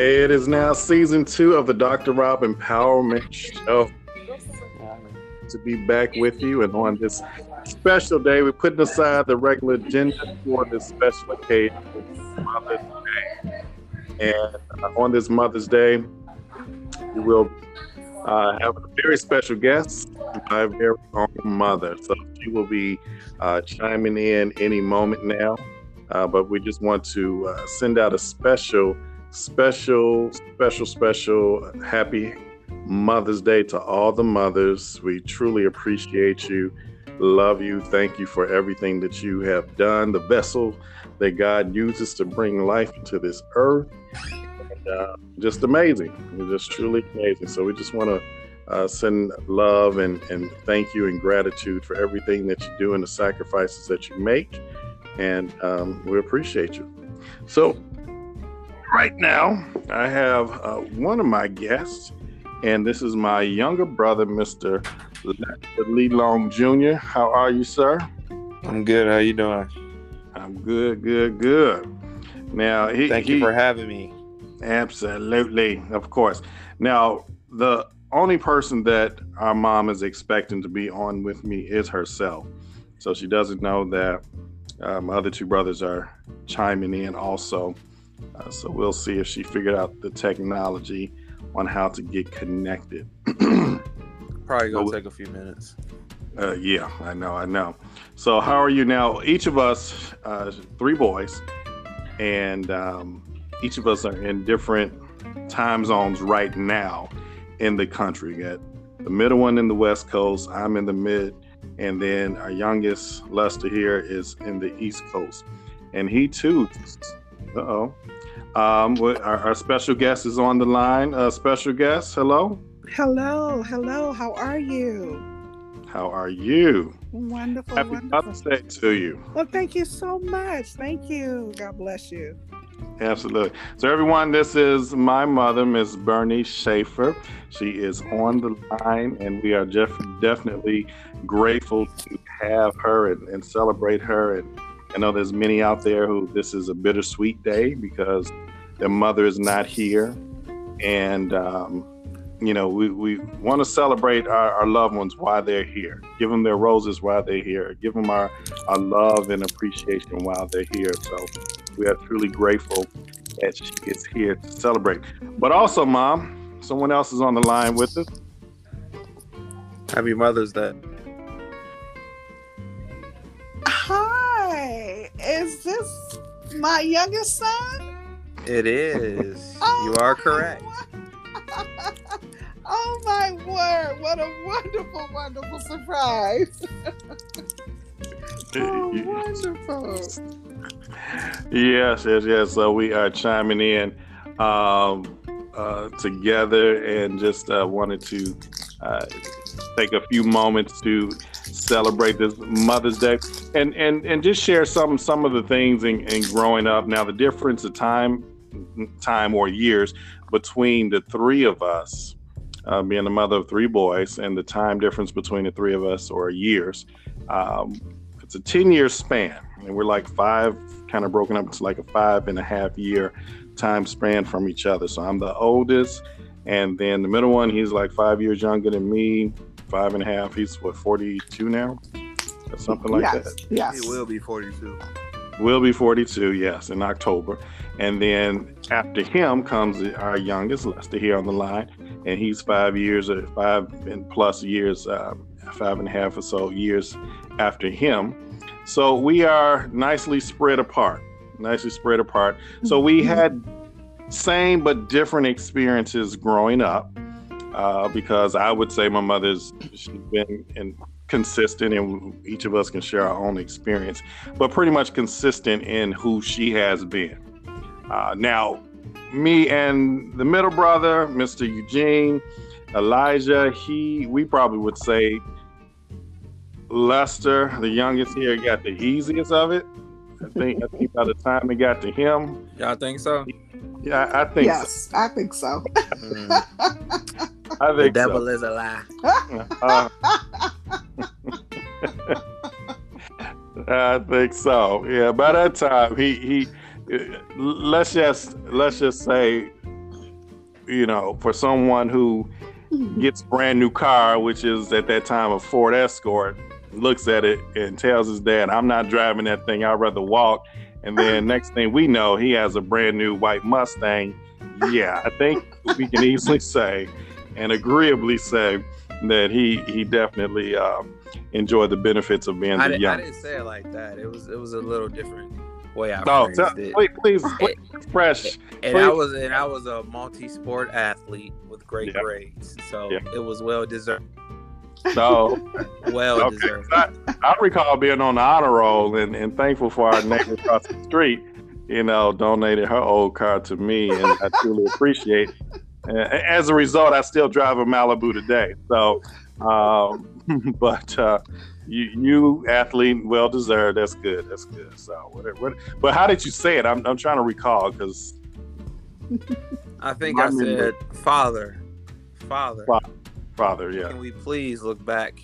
It is now season two of the Dr. Rob Empowerment Show. To be back with you and on this special day, we're putting aside the regular agenda for this special occasion, Mother's Day. And uh, on this Mother's Day, we will uh, have a very special guest, my very own mother. So she will be uh, chiming in any moment now. Uh, but we just want to uh, send out a special special, special, special happy Mother's Day to all the mothers. We truly appreciate you, love you, thank you for everything that you have done, the vessel that God uses to bring life into this earth. And, uh, just amazing. You're just truly amazing. So we just want to uh, send love and, and thank you and gratitude for everything that you do and the sacrifices that you make. And um, we appreciate you. So, right now, I have uh, one of my guests, and this is my younger brother, Mr. Lee Long Jr. How are you, sir? I'm good. How you doing? I'm good, good, good. Now, he, thank he, you for having me. Absolutely, of course. Now, the only person that our mom is expecting to be on with me is herself. So she doesn't know that uh, my other two brothers are chiming in also. Uh, so we'll see if she figured out the technology on how to get connected. Probably gonna take a few minutes. Uh, yeah, I know, I know. So how are you now? Each of us, uh, three boys, and um, each of us are in different time zones right now in the country. We got the middle one in the West Coast. I'm in the mid, and then our youngest Lester here is in the East Coast, and he too. Uh oh. Um, our, our, special guest is on the line. Uh, special guest, hello. Hello, hello. How are you? How are you? Wonderful. Happy wonderful. Mother's Day to you. Well, thank you so much. Thank you. God bless you. Absolutely. So, everyone, this is my mother, Miss Bernie Schaefer. She is on the line, and we are just definitely grateful to have her and, and celebrate her and I know there's many out there who this is a bittersweet day because their mother is not here. And, um, you know, we, we want to celebrate our, our, loved ones while they're here. Give them their roses while they're here. Give them our, our love and appreciation while they're here. So we are truly grateful that she is here to celebrate. But also, Mom, someone else is on the line with us. Happy Mother's Day. Is this my youngest son? It is. oh, you are correct. oh my word. What a wonderful, wonderful surprise. oh, wonderful. Yes, yes, yes. So we are chiming in um, uh, together and just uh, wanted to take a few moments to celebrate this Mother's Day and and and just share some some of the things in, in growing up. Now the difference of time time or years between the three of us, uh, being a mother of three boys, and the time difference between the three of us or years. Um, it's a 10 year span, and we're like five, kind of broken up. It's like a five and a half year time span from each other. So I'm the oldest, and then the middle one, he's like five years younger than me five and a half. He's what forty two now, or something like yes, that. Yes, he will be forty two. Will be forty two. Yes, in October, and then after him comes our youngest Lester here on the line, and he's five years or uh, five and plus years, uh, five and a half or so years after him. So we are nicely spread apart. Nicely spread apart. So we mm-hmm. had same but different experiences growing up uh, because I would say my mother's she's been in, consistent, and each of us can share our own experience, but pretty much consistent in who she has been. Uh, now, me and the middle brother, Mr. Eugene, Elijah, he we probably would say Lester, the youngest here, got the easiest of it. I think I think by the time it got to him, y'all think so? Yeah, I think yes, so. I think so. mm. I think the devil so. is a lie. Uh, I think so. Yeah, by that time he he let's just let's just say you know, for someone who gets a brand new car, which is at that time a Ford Escort, looks at it and tells his dad, I'm not driving that thing, I'd rather walk. And then next thing we know, he has a brand new white Mustang. Yeah, I think we can easily say and agreeably say that he he definitely uh, enjoyed the benefits of being I, the didn't, young. I didn't say it like that. It was it was a little different way I Oh, phrased it. please, please, please, fresh. and I was and I was a multi-sport athlete with great Yeah. grades, so Yeah. it was well deserved. No, Well Okay. deserved. I, I recall being on the honor roll and, and thankful for our neighbor across the street. You know, donated her old car to me, and I truly appreciate. Uh, as a result, I still drive a Malibu today. So, um, but uh, you, you athlete, well deserved. That's good. That's good. So, whatever. What, but how did you say it? I'm, I'm trying to recall because I think My I memory. said, "Father, Father, Father. Father, yeah, can we please look back,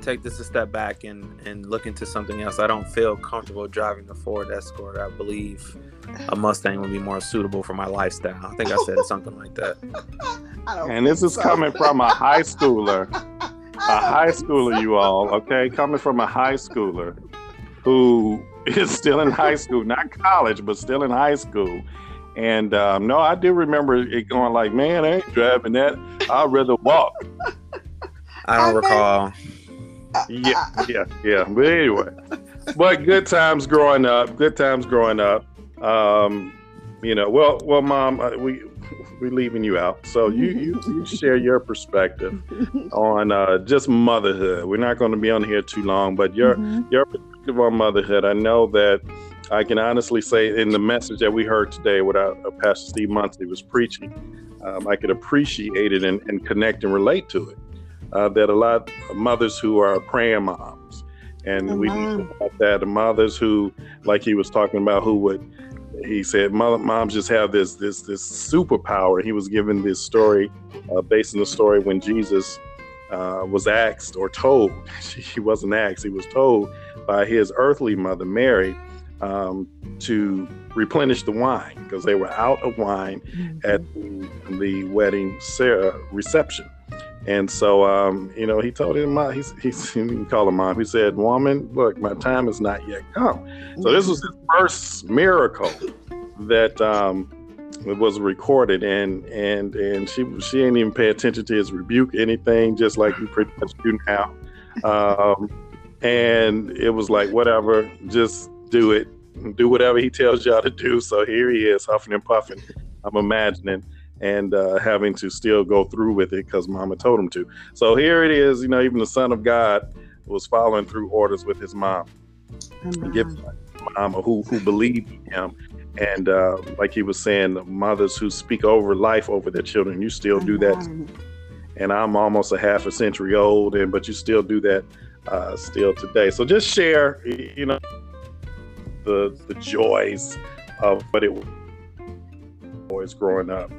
take this a step back, and and look into something else? I don't feel comfortable driving the Ford Escort. I believe a Mustang would be more suitable for my lifestyle. I think I said something like that. And this is so. coming from a high schooler. a high schooler, so. you all, okay? Coming from a high schooler who is still in high school, not college, but still in high school. And um, no, I do remember it going like, man, I ain't driving that. I'd rather walk. I don't I think- recall. Yeah, yeah, yeah. But anyway, but good times growing up. Good times growing up. Um, you know, well, well, mom, uh, we we leaving you out, so you you, you share your perspective on uh, just motherhood. We're not going to be on here too long, but your Mhm. your perspective on motherhood. I know that I can honestly say in the message that we heard today, what our, uh, Pastor Steve Muncy was preaching, um, I could appreciate it and, and connect and relate to it. Uh, that a lot of mothers who are praying moms, and we Amen. talk about that. Mothers who, like he was talking about, who would he said, mother, moms just have this this this superpower. He was given this story uh, based on the story when Jesus uh, was asked or told. He wasn't asked. He was told by his earthly mother Mary um, to replenish the wine because they were out of wine at the, the wedding Sarah reception. And so, um, you know, he told him, mom, he's, he's, he didn't call him mom. He said, woman, look, my time has not yet come. So this was his first miracle that um, was recorded, and and and she she didn't even pay attention to his rebuke, anything, just like you pretty much do now. Um, and it was like, whatever, just do it, do whatever he tells y'all to do. So here he is, huffing and puffing. I'm imagining. And uh, having to still go through with it because Mama told him to. So here it is. You know, even the Son of God was following through orders with his mom give mom who who believed in him and uh, like he was saying the mothers who speak over life over their children you still do that and i'm almost a half a century old and but you still do that uh, still today so just share you know the the joys of what it was growing up.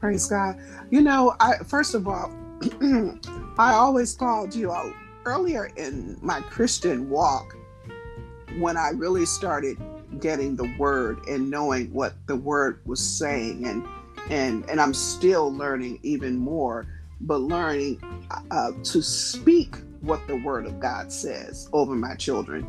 Praise God. You know, I first of all, I always called you out. Earlier in my Christian walk when I really started getting the word and knowing what the word was saying and and and I'm still learning even more but learning uh, to speak what the word of God says over my children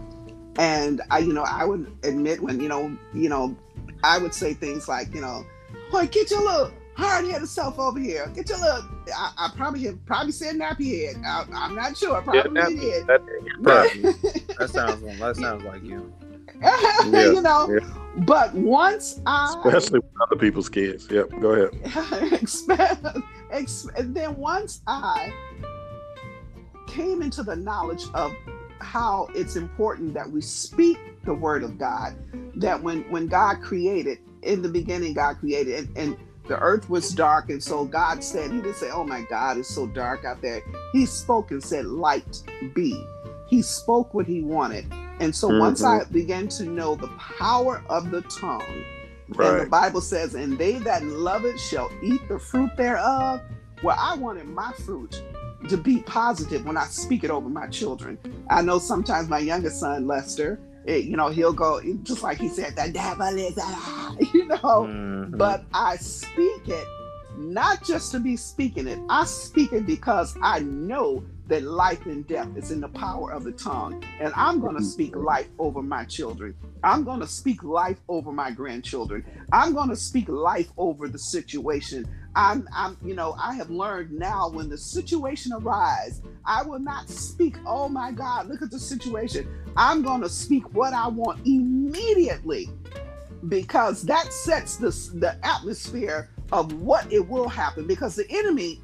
and I you know I would admit when you know you know I would say things like you know boy get your little hard-headed self over here. Get your little I, I probably have probably said nappy head. I, I'm not sure. Yeah, probably did. that, That sounds that sounds like you. you know yeah. but once I especially with other people's kids. Yep go ahead. And then once I came into the knowledge of how it's important that we speak the word of God, that when when God created, in the beginning God created, and, and the earth was dark, and so God said, He didn't say, "Oh my God, it's so dark out there." He spoke and said, "Light be." He spoke what He wanted, and so once I mm-hmm. began to know the power of the tongue, and the Bible says, and they that love it shall eat the fruit thereof. Well, I wanted my fruit to be positive when I speak it over my children. I know sometimes my youngest son, Lester, it, you know, he'll go, just like he said, the devil is, a lie," you know, Mhm. but I speak it not just to be speaking it. I speak it because I know that life and death is in the power of the tongue. And I'm going to speak life over my children. I'm going to speak life over my grandchildren. I'm going to speak life over the situation. I'm, I'm, you know, I have learned now when the situation arises, I will not speak, oh my God, look at the situation. I'm going to speak what I want immediately because that sets the, the atmosphere of what it will happen because the enemy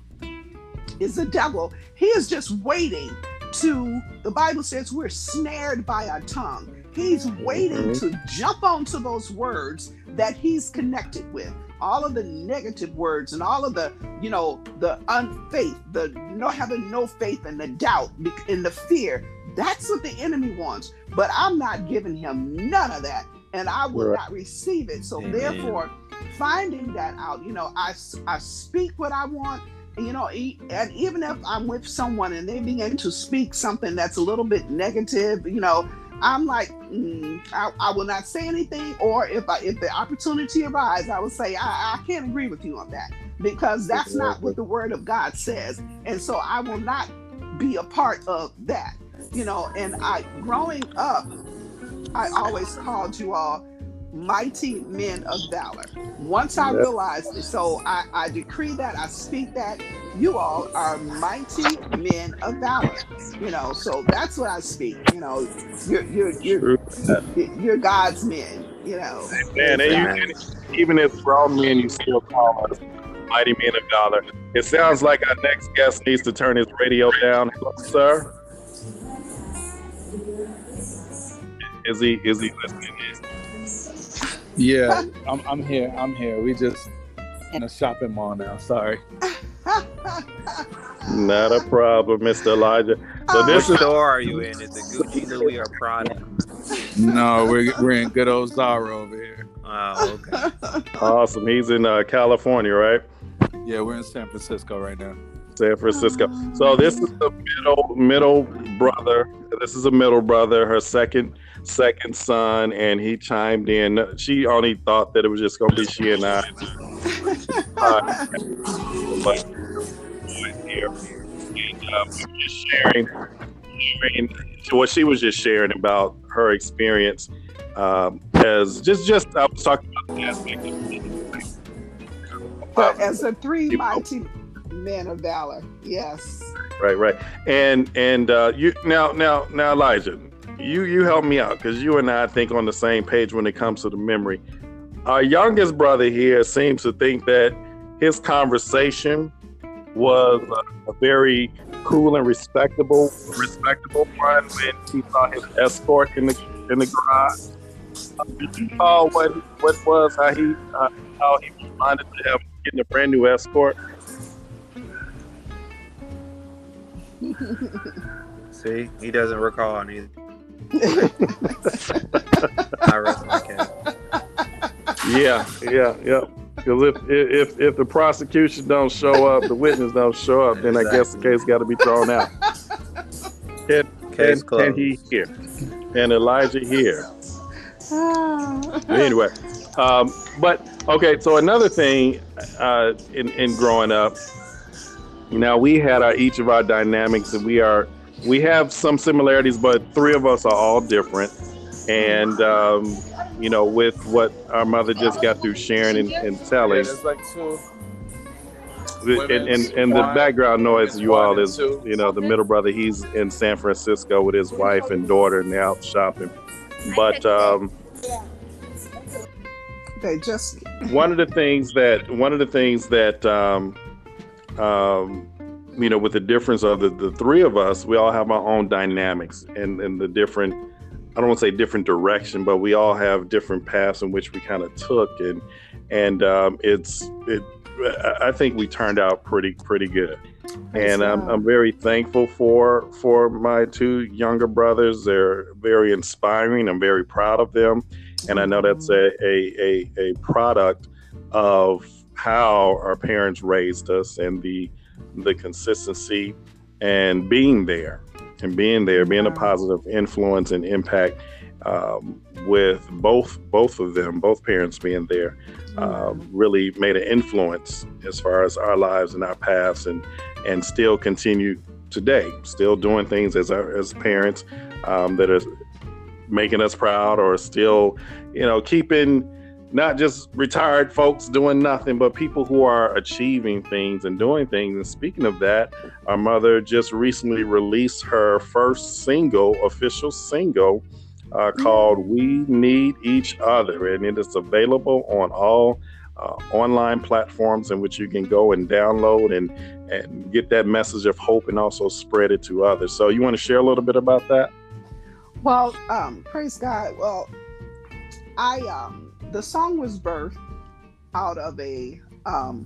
is the devil. He is just waiting to, the Bible says we're snared by our tongue. He's waiting to jump onto those words that he's connected with. All of the negative words and all of the, you know, the unfaith, the no having no faith and the doubt and the fear. That's what the enemy wants. But I'm not giving him none of that. And I will right. not receive it. So Amen. therefore, finding that out, you know, I, I speak what I want you know, and even if I'm with someone and they begin to speak something that's a little bit negative, you know, I'm like, mm, I, I, will not say anything. Or if I, if the opportunity arises, I will say, I, I can't agree with you on that because that's not what the Word of God says, and so I will not be a part of that. You know, and I growing up, I always called you all mighty men of valor. Once I realized, so I, I decree that, I speak that you all are mighty men of valor. You know, so that's what I speak. You know, you're you're you're, you're God's men. You know, man, even, even as grown men, you still call us mighty men of valor. It sounds like our next guest needs to turn his radio down, sir. Is he is he listening? Yeah, I'm, I'm here. I'm here. We just in a shopping mall now. Sorry. Not a problem, Mr. Elijah. So oh, this is store are you in? Is it Gucci, Louis, or Prada? No, we're we're in good old Zara over here. Oh, okay. Awesome. He's in uh, California, right? Yeah, we're in San Francisco right now. San Francisco. So this is the middle middle brother. This is a middle brother. Her second second son, and he chimed in. She only thought that it was just going to be she and I. uh, but here, and um, just sharing, sharing what she was just sharing about her experience um, as just just I was talking about the aspect of but as a three mighty men of valor, yes. Right, right, and and uh, you now now now Elijah, you you help me out because you and I think on the same page when it comes to the memory. Our youngest brother here seems to think that his conversation was a, a very cool and respectable respectable one when he saw his escort in the in the garage. Did you recall what what was how he uh, how he responded to him getting a brand new escort? See, he doesn't recall neither. I rest my case. Yeah, yeah, yeah. Because if, if if the prosecution don't show up, the witness don't show up, then exactly. I guess the case got to be thrown out. Can, case can, can he here? And Elijah here? anyway, um, but okay. So another thing uh, in in growing up, now we had our each of our dynamics, and we are we have some similarities, but three of us are all different. And um, you know, with what our mother just got through sharing and, and telling. Yeah, like two. And, and, and the background noise you all is you know the middle brother he's in san francisco with his wife and daughter and they're out shopping but um, they just one of the things that one of the things that um, um, you know, with the difference of the, the three of us, we all have our own dynamics and, and the different, I don't want to say different direction, but we all have different paths in which we kind of took. And, and um, it's, it, I think we turned out pretty, pretty good. And I'm, I'm very thankful for, for my two younger brothers. They're very inspiring. I'm very proud of them. And I know that's a, a, a, a product of how our parents raised us and the, the consistency and being there and being there, being a positive influence and impact. um, with both both of them, both parents being there, um, really made an influence as far as our lives and our paths, and and still continue today, still doing things as our, as parents um, that are making us proud, or still, you know, keeping not just retired folks doing nothing, but people who are achieving things and doing things. And speaking of that, our mother just recently released her first single, official single, uh, called We Need Each Other. And it is available on all uh, online platforms in which you can go and download and, and get that message of hope and also spread it to others. So, you want to share a little bit about that? Well, um, praise God. Well, I um, the song was birthed out of a um,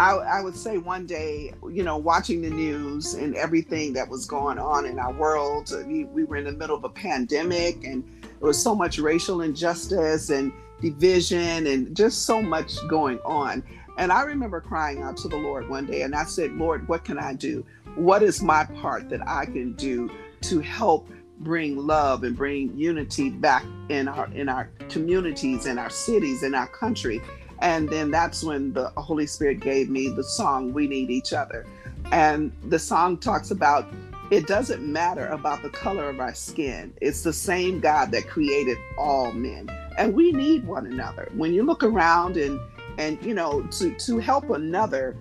I, I would say one day, you know, watching the news and everything that was going on in our world, we, we were in the middle of a pandemic and there was so much racial injustice and division and just so much going on. And I remember crying out to the Lord one day and I said, Lord, what can I do? What is my part that I can do to help bring love and bring unity back in our in our communities in our cities in our country. And then that's when the holy spirit gave me the song we need each other. And the song talks about it doesn't matter about the color of our skin. It's the same god that created all men. And we need one another. When you look around and and you know to to help another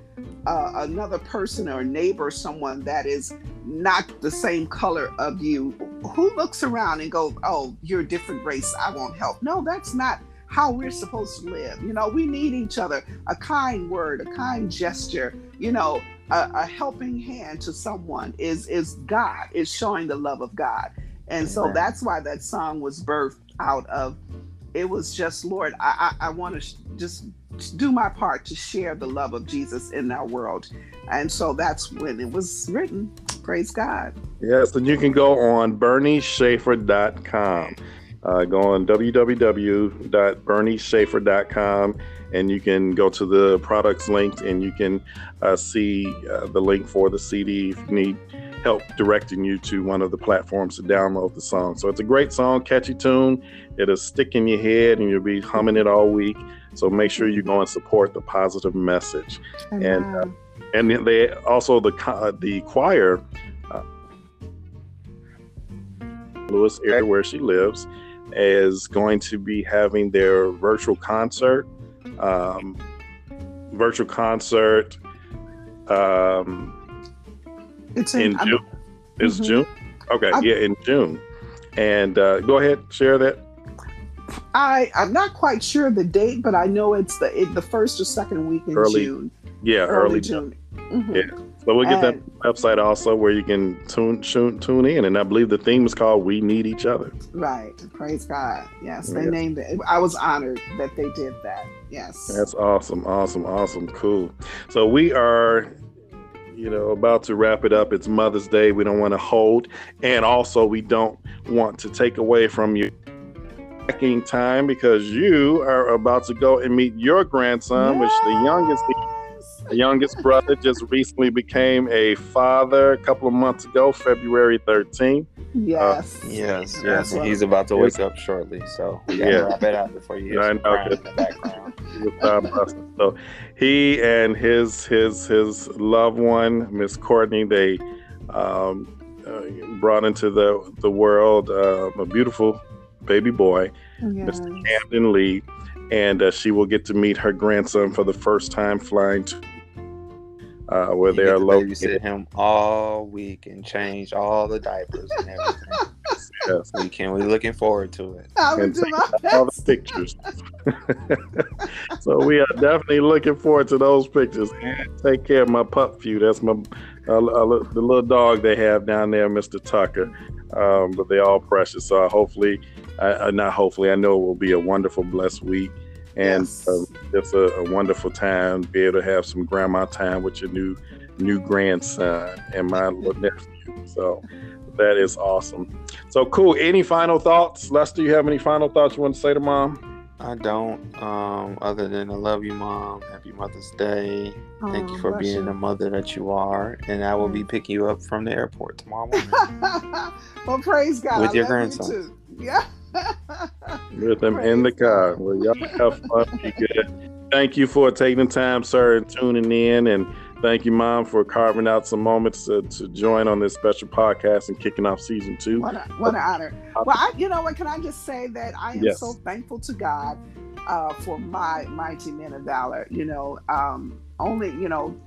uh, another person or neighbor someone that is not the same color of you. Who looks around and goes oh you're a different race. I won't help. No that's not how we're supposed to live. You know we need each other. A kind word a kind gesture you know a, a helping hand to someone is is god is showing the love of god. And so that's why that song was birthed out of it was just lord i i, I want to sh- just do my part to share the love of jesus in our world. And so that's when it was written praise god Yes, and you can go on BernieSchaefer.com. Uh, go on www.bernieschaefer.com and you can go to the products link and you can uh, see uh, the link for the CD if you need help directing you to one of the platforms to download the song. So it's a great song, catchy tune. It'll stick in your head and you'll be humming it all week. So make sure you go and support the positive message. And uh, and they also the co- the choir Lewis area where she lives is going to be having their virtual concert. Um, virtual concert um, it's in I'm- June. It's Mhm. June. Okay, I'm- yeah, in June. And uh, go ahead, share that. I I'm not quite sure the date, but I know it's the it, the first or second week in Early June. Yeah, Early, early, June. Mhm. Yeah. So we'll get that And- website also where you can tune, tune tune in. And I believe the theme is called "We Need Each Other." Right. Praise God. Yes, they Yes. named it. I was honored that they did that. Yes. That's awesome, awesome, awesome, cool. So we are, you know, about to wrap it up. It's Mother's Day. We don't want to hold, and also we don't want to take away from you packing time because you are about to go and meet your grandson, which the youngest the youngest brother just recently became a father a couple of months ago, February 13th. Yes. Yes, yes. and he's about to Yes. wake up shortly. So Yeah. wrap it up before you hear I know, in the background. with So he and his his his loved one, Miss Courtney, they um, uh, brought into the the world uh, a beautiful baby boy, Yes. Mr. Camden Lee, and uh, she will get to meet her grandson for the first time flying to uh, where You they are to located. babysit him all week and change all the diapers and everything. Yes. we can. We're looking forward to it. I would And do my all the pictures. so we are definitely looking forward to those pictures. And take care of my pup few. That's my uh, uh, the little dog they have down there, Mr. Tucker. Um, but they're all precious. So hopefully, uh, uh, not hopefully, I know it will be a wonderful, blessed week. And Yes. um, just a, a wonderful time, be able to have some grandma time with your new new grandson and my little nephew. So that is awesome. So cool. Any final thoughts, Lester? You have any final thoughts you want to say to mom? I don't. Um, other than I love you, mom. Happy Mother's Day. Thank Oh, you for being you. the mother that you are, and I will be picking you up from the airport tomorrow morning. well, praise God. With I your grandson. You too. Yeah. with them in the car. God. Well, y'all have fun. Be good. Thank you for taking the time, sir, and tuning in. And thank you, Mom, for carving out some moments to, to join on this special podcast and kicking off season two. What, a, what an honor. Well, I, you know what? Can I just say that I am Yes. so thankful to God uh, for my mighty men of valor. You know, um, only, you know,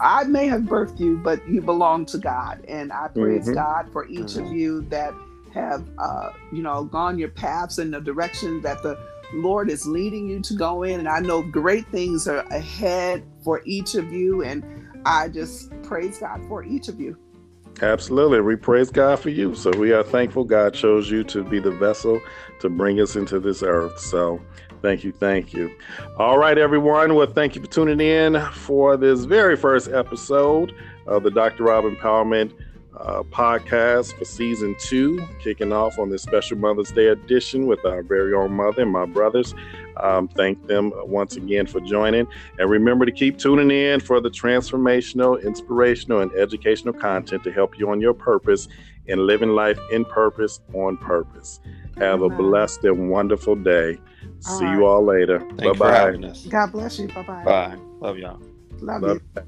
I may have birthed you, but you belong to God. And I praise Mhm. God for each of you that have, uh, you know, gone your paths in the direction that the Lord is leading you to go in. And I know great things are ahead for each of you. And I just praise God for each of you. Absolutely. We praise God for you. So we are thankful God chose you to be the vessel to bring us into this earth. So thank you. Thank you. All right, everyone. Well, thank you for tuning in for this very first episode of the Dr. Rob Empowerment uh, podcast for season two, kicking off on this special Mother's Day edition with our very own mother and my brothers. Um, thank them once again for joining. And remember to keep tuning in for the transformational, inspirational, and educational content to help you on your purpose in living life in purpose on purpose. Have a blessed and wonderful day. All See right. you all later. Bye bye. God bless you. Bye-bye. Bye. Love y'all. Love Love you.